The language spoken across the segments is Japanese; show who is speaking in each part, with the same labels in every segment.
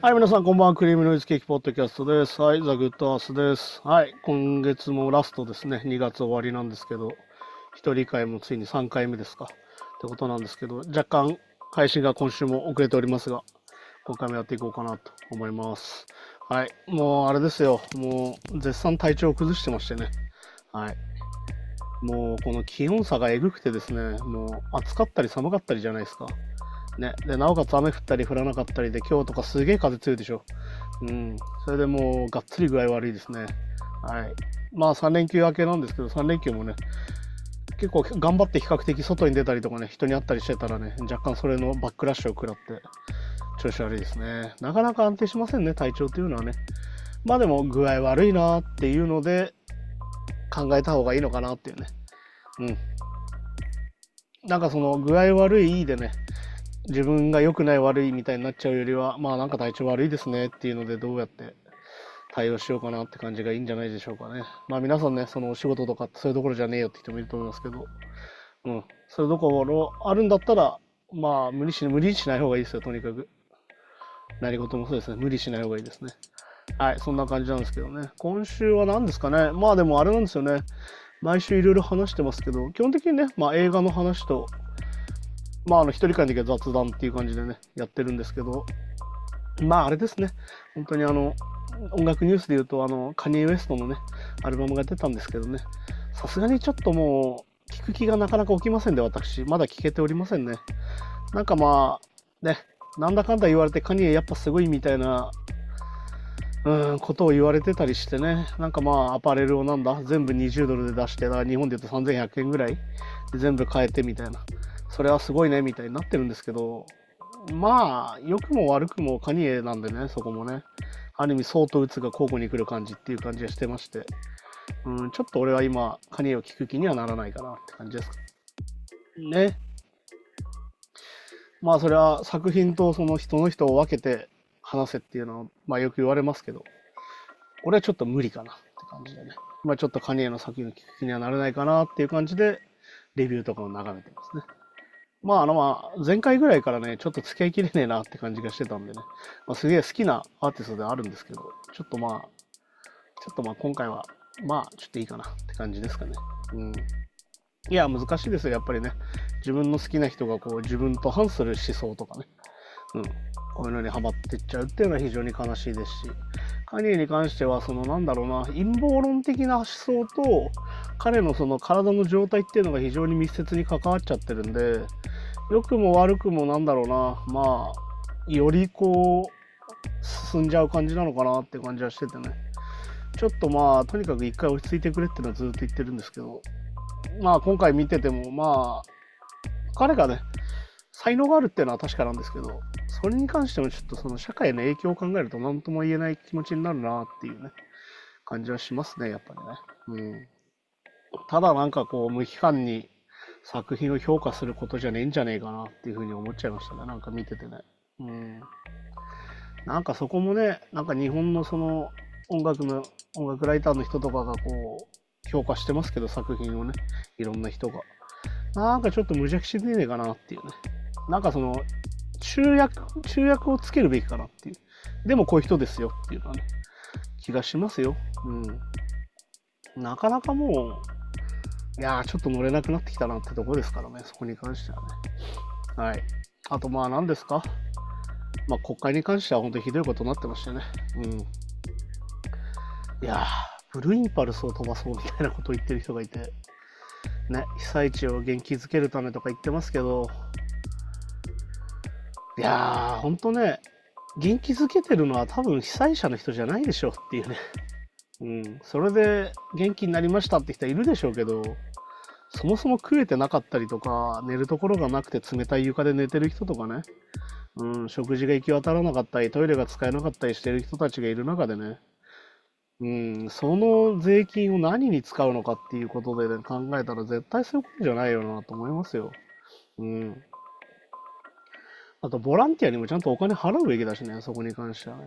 Speaker 1: はい、皆さん、こんばんは。クリームノイズケーキポッドキャストです。はい、ザ・グッドアースです。はい、今月もラストですね。2月終わりなんですけど、一人会もついに3回目ですか。ってことなんですけど、若干配信が今週も遅れておりますが、今回もやっていこうかなと思います。はい、もうあれですよ。もう絶賛体調を崩してましてね。はい。もうこの気温差がえぐくてですね、もう暑かったり寒かったりじゃないですか。ね、でなおかつ雨降ったり降らなかったりで今日とかすげえ風強いでしょ。うん、それでもうがっつり具合悪いですね。はい。まあ3連休明けなんですけど、3連休もね、結構頑張って比較的外に出たりとかね、人に会ったりしてたらね、若干それのバックラッシュを食らって、調子悪いですね。なかなか安定しませんね、体調というのはね。まあでも具合悪いなっていうので、考えた方がいいのかなっていうね。うん。なんかその具合悪いでね、自分が良くない悪いみたいになっちゃうよりは、まあなんか体調悪いですねっていうのでどうやって対応しようかなって感じがいいんじゃないでしょうかね。まあ皆さんね、そのお仕事とかそういうところじゃねえよって人もいると思いますけど、うん、そういうところあるんだったら、まあ無理し無理しない方がいいですよ、とにかく。何事もそうですね、無理しない方がいいですね。はい、そんな感じなんですけどね。今週は何ですかね。まあでもあれなんですよね。毎週いろいろ話してますけど、基本的にね、まあ映画の話と、まああの一人会の時は雑談っていう感じでね、やってるんですけど、まああれですね。本当にあの、音楽ニュースで言うと、あの、カニエ・ウエストのね、アルバムが出たんですけどね、さすがにちょっともう、聞く気がなかなか起きませんで、私。まだ聞けておりませんね。なんかまあ、ね、なんだかんだ言われて、カニエやっぱすごいみたいな、うん、ことを言われてたりしてね、なんかまあ、アパレルをなんだ、全部20ドルで出してな、日本で言うと3100円ぐらい全部買えてみたいな、それはすごいねみたいになってるんですけど、まあ、良くも悪くもカニエなんでね、そこもね、ある意味、相当鬱が交互に来る感じっていう感じがしてまして、うん、ちょっと俺は今、カニエを聞く気にはならないかなって感じですか。ね。まあ、それは作品とその人の人を分けて話せっていうのは、まあよく言われますけど、俺はちょっと無理かなって感じでね。まあちょっとカニエの作品を聞く気にはならないかなっていう感じで、レビューとかを眺めてますね。まああのまあ、前回ぐらいからね、ちょっと付き合いきれねえなって感じがしてたんでね、まあ、すげえ好きなアーティストではあるんですけど、ちょっとまあ、ちょっとまあ今回は、まあちょっといいかなって感じですかね。うん。いや、難しいですよ、やっぱりね。自分の好きな人がこう自分と反する思想とかね。うん。こういうのにハマってっちゃうっていうのは非常に悲しいですし、ニエに関しては、そのなんだろうな、陰謀論的な思想と、彼のその体の状態っていうのが非常に密接に関わっちゃってるんで、良くも悪くもなんだろうな、まあ、よりこう、進んじゃう感じなのかなって感じはしててね。ちょっとまあ、とにかく一回落ち着いてくれっていうのはずっと言ってるんですけど、まあ今回見てても、まあ、彼がね、才能があるっていうのは確かなんですけど、それに関してもちょっとその社会の影響を考えると何とも言えない気持ちになるなっていうね、感じはしますね、やっぱりね。うん。ただなんかこう、無批判に作品を評価することじゃねえんじゃねえかなっていうふうに思っちゃいましたね、なんか見ててね。うん。なんかそこもね、なんか日本のその音楽の、音楽ライターの人とかがこう、評価してますけど、作品をね、いろんな人が。なんかちょっと無邪気しねえかなっていうね。なんかその、中訳、中訳をつけるべきかなっていう。でもこういう人ですよっていうのはね、気がしますよ。うん。なかなかもう、いやー、ちょっと乗れなくなってきたなってとこですからね、そこに関してはね。はい。あと、まあ、何ですか？まあ、国会に関しては本当にひどいことになってましたね。うん。いやー、ブルーインパルスを飛ばそうみたいなことを言ってる人がいて、ね、被災地を元気づけるためとか言ってますけど、いやー、ほんとね、元気づけてるのは多分被災者の人じゃないでしょうっていうね。うん、それで元気になりましたって人はいるでしょうけど、そもそも食えてなかったりとか、寝るところがなくて冷たい床で寝てる人とかね、うん、食事が行き渡らなかったり、トイレが使えなかったりしてる人たちがいる中でね、うん、その税金を何に使うのかっていうことで、ね、考えたら絶対そういうことじゃないよなと思いますよ。うん。あと、ボランティアにもちゃんとお金払うべきだしね、そこに関してはね。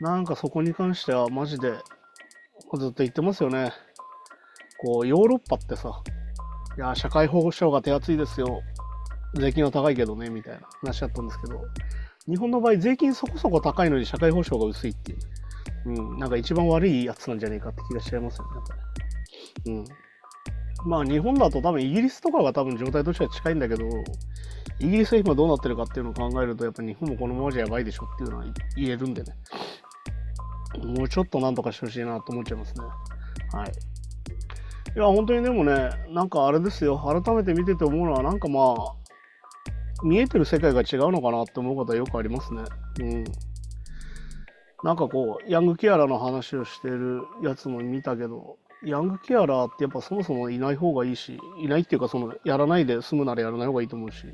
Speaker 1: なんかそこに関してはマジで、ずっと言ってますよね。こう、ヨーロッパってさ、いや、社会保障が手厚いですよ。税金は高いけどね、みたいな話だったんですけど、日本の場合、税金そこそこ高いのに社会保障が薄いっていう、うん、なんか一番悪いやつなんじゃねえかって気がしちゃいますよね、やっぱり。うん。まあ日本だと多分イギリスとかが多分状態としては近いんだけど、イギリスは今どうなってるかっていうのを考えると、やっぱ日本もこのままじゃやばいでしょっていうのは言えるんでね。もうちょっとなんとかしてほしいなと思っちゃいますね。はい。いや、本当にでもね、なんかあれですよ、改めて見てて思うのは、なんかまあ、見えてる世界が違うのかなって思うことはよくありますね。うん。なんかこう、ヤングケアラーの話をしてるやつも見たけど、ヤングケアラーってやっぱそもそもいない方がいいし、いないっていうか、その、やらないで済むならやらない方がいいと思うし、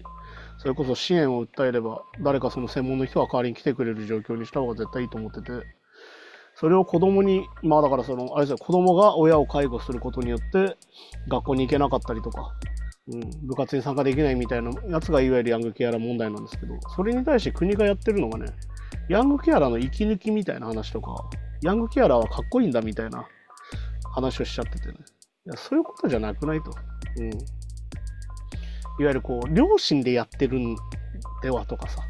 Speaker 1: それこそ支援を訴えれば、誰かその専門の人が代わりに来てくれる状況にした方が絶対いいと思ってて、それを子供に、まあだからその、あれですよ、子供が親を介護することによって、学校に行けなかったりとか、うん、部活に参加できないみたいなやつがいわゆるヤングケアラー問題なんですけど、それに対して国がやってるのがね、ヤングケアラーの息抜きみたいな話とか、ヤングケアラーはかっこいいんだみたいな話をしちゃっててね。いや、そういうことじゃなくないと。うん。いわゆるこう、両親でやってるんではとかさ、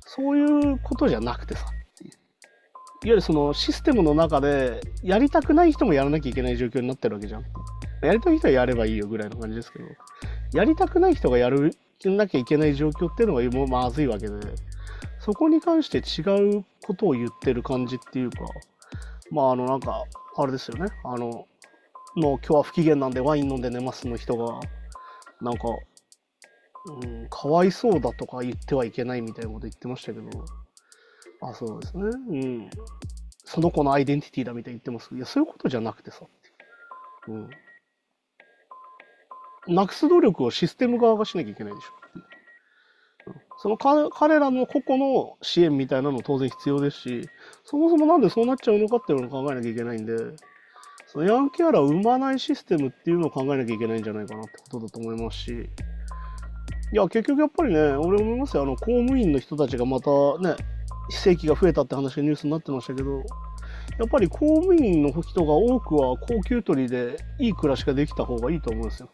Speaker 1: そういうことじゃなくてさ、いわゆるそのシステムの中で、やりたくない人もやらなきゃいけない状況になってるわけじゃん。やりたい人はやればいいよぐらいの感じですけど、やりたくない人がやるなきゃいけない状況っていうのがもうまずいわけで、そこに関して違うことを言ってる感じっていうか、まああのなんか、あれですよね、あの、もう今日は不機嫌なんでワイン飲んで寝ますの人が、なんか、うん、かわいそうだとか言ってはいけないみたいなこと言ってましたけど、あ、そうですね。うん。その子のアイデンティティだみたいに言ってますいや、そういうことじゃなくてさ。うん。なくす努力をシステム側がしなきゃいけないでしょ。その彼らの個々の支援みたいなの当然必要ですし、そもそもなんでそうなっちゃうのかっていうのを考えなきゃいけないんで、そのヤンキーアラを生まないシステムっていうのを考えなきゃいけないんじゃないかなってことだと思いますし、いや、結局やっぱりね、俺思いますよ、あの、公務員の人たちがまたね、非正規が増えたって話がニュースになってましたけど、やっぱり公務員の人が多くは高級取りでいい暮らしができた方がいいと思うんですよ。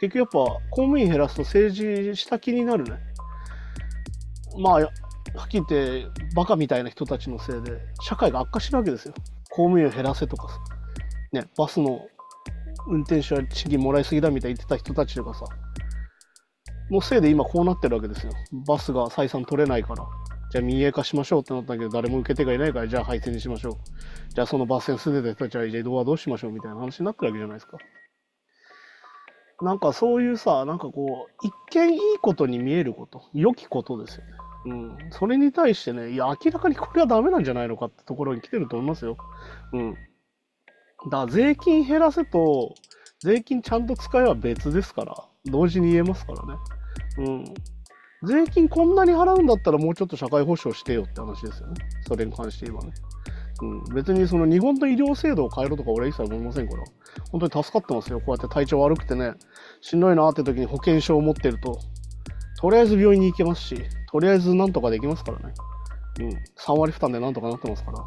Speaker 1: 結局やっぱ公務員減らすと政治した気になるね。まあ、はっきり言ってバカみたいな人たちのせいで社会が悪化してるわけですよ。公務員を減らせとかさ。ね、バスの運転手は賃金もらいすぎだみたいに言ってた人たちとかさ。のせいで今こうなってるわけですよ。バスが採算取れないから。じゃあ民営化しましょうってなったけど、誰も受け手がいないから、じゃあ廃線にしましょう。じゃあその抜線すでた人たちは、じゃあ移動はどうしましょうみたいな話になってるわけじゃないですか。なんかそういうさ、なんかこう、一見いいことに見えること、良きことですよね。うん。それに対してね、いや、明らかにこれはダメなんじゃないのかってところに来てると思いますよ。うん。だから税金減らせと、税金ちゃんと使えば別ですから、同時に言えますからね。うん。税金こんなに払うんだったらもうちょっと社会保障してよって話ですよね。それに関して言えばね。うん、別にその日本の医療制度を変えろとか俺一切思いませんから、本当に助かってますよ。こうやって体調悪くてね、しんどいなって時に保険証を持ってると、とりあえず病院に行けますし、とりあえずなんとかできますからね。うん、3割負担でなんとかなってますから。っ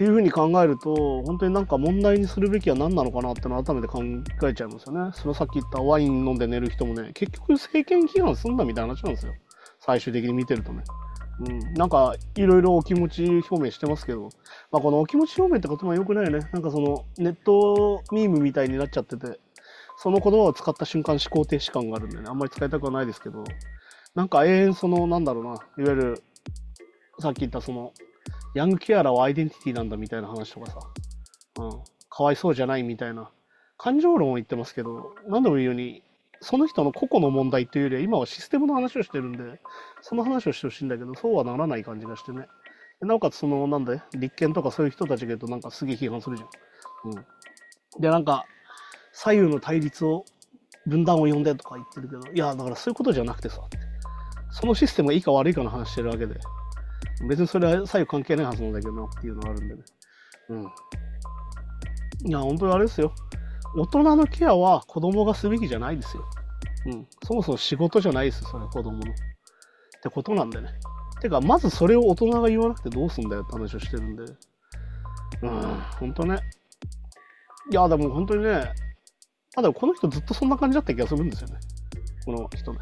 Speaker 1: ていうふうに考えると、本当になんか問題にするべきは何なのかなっての改めて考えちゃいますよね。そのさっき言ったワイン飲んで寝る人もね、結局政権批判すんだみたいな話なんですよ。最終的に見てるとね。うん、なんかいろいろお気持ち表明してますけど、まあ、このお気持ち表明って言葉よくないよね。なんかそのネットミームみたいになっちゃってて、その言葉を使った瞬間思考停止感があるんでね、あんまり使いたくはないですけど、なんか永遠その、なんだろうな、いわゆるさっき言ったそのヤングケアラーはアイデンティティなんだみたいな話とかさ、うん、かわいそうじゃないみたいな、感情論を言ってますけど、何でも言うように、その人の個々の問題というよりは、今はシステムの話をしてるんで、その話をしてほしいんだけど、そうはならない感じがしてね。なおかつ、その、なんで、立憲とかそういう人たちが言うと、なんかすげえ批判するじゃん。うん。で、なんか、左右の対立を、分断を呼んでとか言ってるけど、いや、だからそういうことじゃなくてさ、そのシステムがいいか悪いかの話してるわけで、別にそれは左右関係ないはずなんだけどなっていうのがあるんでね。うん。いや、本当にあれですよ。大人のケアは子供がすべきじゃないですよ。うん。そもそも仕事じゃないですよ、それは子供の。ってことなんでね。てか、まずそれを大人が言わなくてどうすんだよって話をしてるんで。うん、本当ね。いや、でも本当にね、あ、でもこの人ずっとそんな感じだった気がするんですよね。この人ね。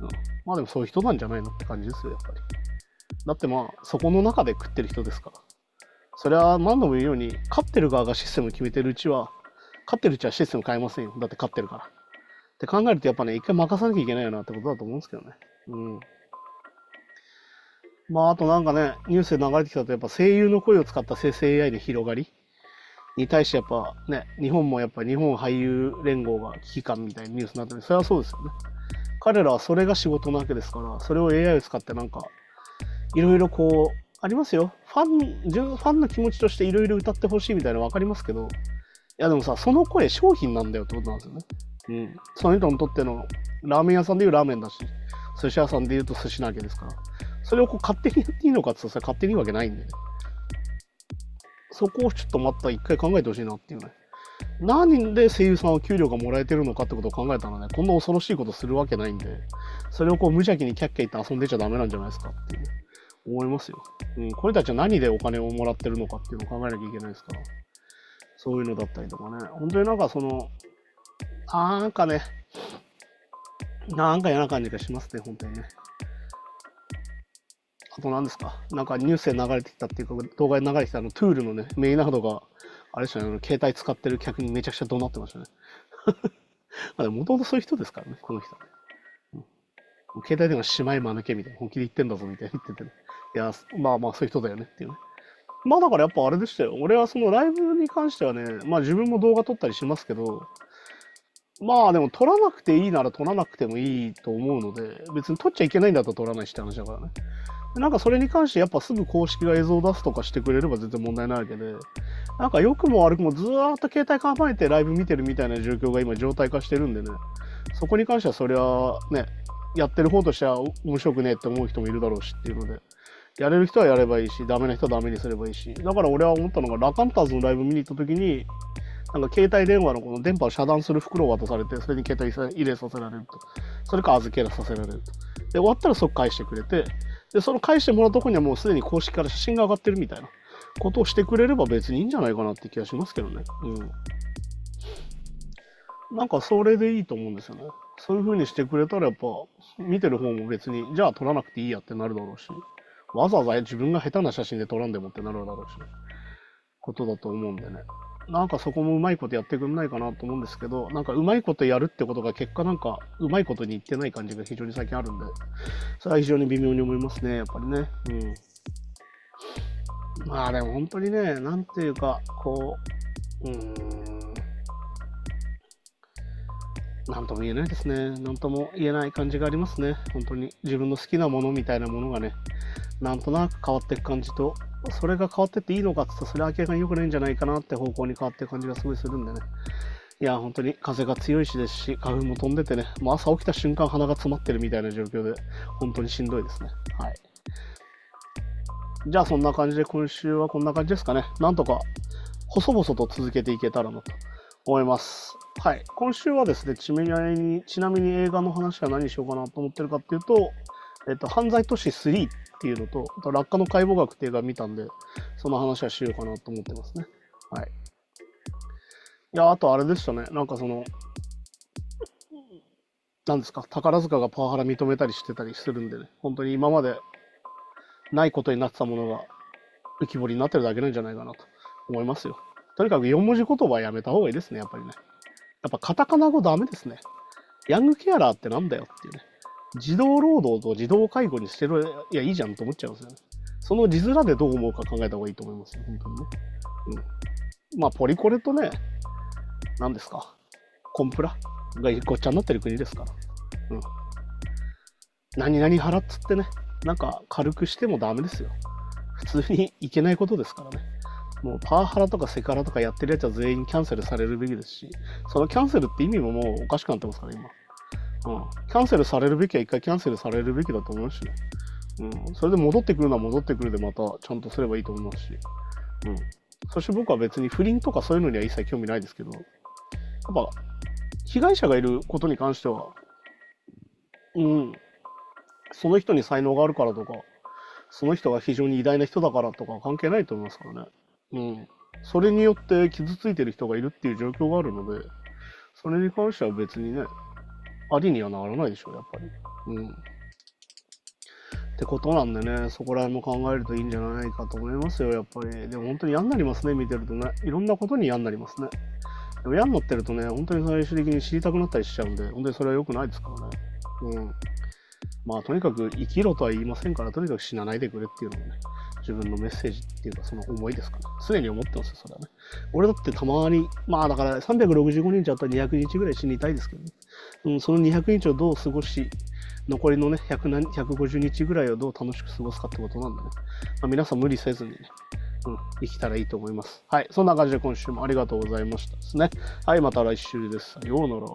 Speaker 1: うん。まあでもそういう人なんじゃないのって感じですよ、やっぱり。だってまあ、そこの中で食ってる人ですから。それは何度も言うように、勝ってる側がシステム決めてるうちは、勝ってるうちはシステム変えませんよ。だって勝ってるから。って考えるとやっぱね、一回任さなきゃいけないよなってことだと思うんですけどね。うん。まあ、あとなんかね、ニュースで流れてきたと、やっぱ声優の声を使った生成 AI の広がりに対してやっぱね、日本もやっぱ日本俳優連合が危機感みたいなニュースになってるそれはそうですよね。彼らはそれが仕事なわけですから、それを AI を使ってなんか、いろいろこう、ありますよ。ファン、ファンの気持ちとしていろいろ歌ってほしいみたいなの分かりますけど、やでもさ、その声商品なんだよってことなんですよね。うん。その人にとっての、ラーメン屋さんでいうラーメンだし、寿司屋さんでいうと寿司なわけですから。それをこう勝手にやっていいのかって言ったら勝手にいいわけないんでね。そこをちょっとまた一回考えてほしいなっていうね。何で声優さんは給料がもらえてるのかってことを考えたらね、こんな恐ろしいことするわけないんで、それをこう無邪気にキャッキャ言って遊んでちゃダメなんじゃないですかっていう、ね、思いますよ。うん、これたちは何でお金をもらってるのかっていうのを考えなきゃいけないですから。そういうのだったりとかね。本当になんかその、なんかね、なんか嫌な感じがしますね、本当にね。あと何ですか？なんかニュースで流れてきたっていうか、動画で流れてきたあの、トゥールのね、メイナードが、あれですよね、携帯使ってる客にめちゃくちゃ怒鳴ってましたね。まあもともとそういう人ですからね、この人は、ね。うん、携帯電話しまいま抜けみたいな、本気で言ってんだぞみたいな言ってて、ね、いや、まあまあそういう人だよねっていうね。まあだからやっぱあれでしたよ。俺はそのライブに関してはね、まあ自分も動画撮ったりしますけど、まあでも撮らなくていいなら撮らなくてもいいと思うので、別に撮っちゃいけないんだったら撮らないしって話だからね。なんかそれに関してやっぱすぐ公式が映像を出すとかしてくれれば全然問題ないわけで、なんか良くも悪くもずーっと携帯構えてライブ見てるみたいな状況が今状態化してるんでね、そこに関してはそれはね、やってる方としては面白くねえって思う人もいるだろうしっていうので、やれる人はやればいいし、ダメな人はダメにすればいいし、だから俺は思ったのが、ラカンターズのライブ見に行った時に、なんか携帯電話のこの電波を遮断する袋を渡されて、それに携帯入れさせられると。それか預けさせられると。で、終わったら即返してくれて、で、その返してもらうとこにはもうすでに公式から写真が上がってるみたいなことをしてくれれば別にいいんじゃないかなって気がしますけどね。うん。なんかそれでいいと思うんですよね。そういう風にしてくれたらやっぱ見てる方も別に、じゃあ撮らなくていいやってなるだろうし、わざわざ自分が下手な写真で撮らんでもってなるだろうし、ねことだと思うんでね。なんかそこもうまいことやってくんないかなと思うんですけど、なんかうまいことやるってことが結果なんかうまいことにいってない感じが非常に最近あるんで、それは非常に微妙に思いますね、やっぱりね。うん。まあでも本当にね、なんていうか、こう、うーん。なんとも言えないですね。なんとも言えない感じがありますね。本当に自分の好きなものみたいなものがね、なんとなく変わっていく感じと、それが変わってっていいのかって言ったら、それは明らかに良くないんじゃないかなって方向に変わっていく感じがすごいするんでね。いや、本当に風が強いしですし、花粉も飛んでてね、もう朝起きた瞬間鼻が詰まってるみたいな状況で、本当にしんどいですね。はい。じゃあそんな感じで今週はこんな感じですかね。なんとか細々と続けていけたらなと思います。はい。今週はですね、ちなみにちなみに映画の話は何しようかなと思ってるかっていうと、えっと、犯罪都市3っていうのと、あと落下の解剖学っていう映画見たんで、その話はしようかなと思ってますね。はい。いや、あとあれでしたね。なんかその、なんですか、宝塚がパワハラ認めたりしてたりするんでね、本当に今までないことになってたものが浮き彫りになってるだけなんじゃないかなと思いますよ。とにかく4文字言葉はやめた方がいいですね、やっぱりね。やっぱカタカナ語ダメですね。ヤングケアラーってなんだよっていうね。児童労働と児童介護にしてる、いや、いいじゃんと思っちゃうんですよね。その字面でどう思うか考えた方がいいと思いますよ、本当にね。うん。まあ、ポリコレとね、何ですか、コンプラ？がごっちゃになってる国ですから。うん。何々払っつってね、なんか軽くしてもダメですよ。普通にいけないことですからね。もうパワハラとかセカラとかやってるやつは全員キャンセルされるべきですし、そのキャンセルって意味ももうおかしくなってますから、今。うん、キャンセルされるべきは一回キャンセルされるべきだと思うしね。うん、それで戻ってくるのは戻ってくるでまたちゃんとすればいいと思いますし。うん。そして僕は別に不倫とかそういうのには一切興味ないですけど、やっぱ、被害者がいることに関しては、うん、その人に才能があるからとか、その人が非常に偉大な人だからとか関係ないと思いますからね。うん。それによって傷ついてる人がいるっていう状況があるので、それに関しては別にね、ありにはならないでしょ、やっぱり。うん。ってことなんでね、そこら辺も考えるといいんじゃないかと思いますよ、やっぱり。でも本当に嫌になりますね、見てるとね。いろんなことに嫌になりますね。でも嫌になってるとね、本当に最終的に知りたくなったりしちゃうんで、本当にそれは良くないですからね。うん。まあ、とにかく生きろとは言いませんから、とにかく死なないでくれっていうのもね、自分のメッセージっていうか、その思いですから、常に思ってますよ、それはね。俺だってたまに、まあだから365日あったら200日ぐらい死にたいですけどね。うん、その200日をどう過ごし、残りのね、150日ぐらいをどう楽しく過ごすかってことなんでね。まあ、皆さん無理せずにね、うん、生きたらいいと思います。はい、そんな感じで今週もありがとうございましたですね。はい、また来週です。ようなら。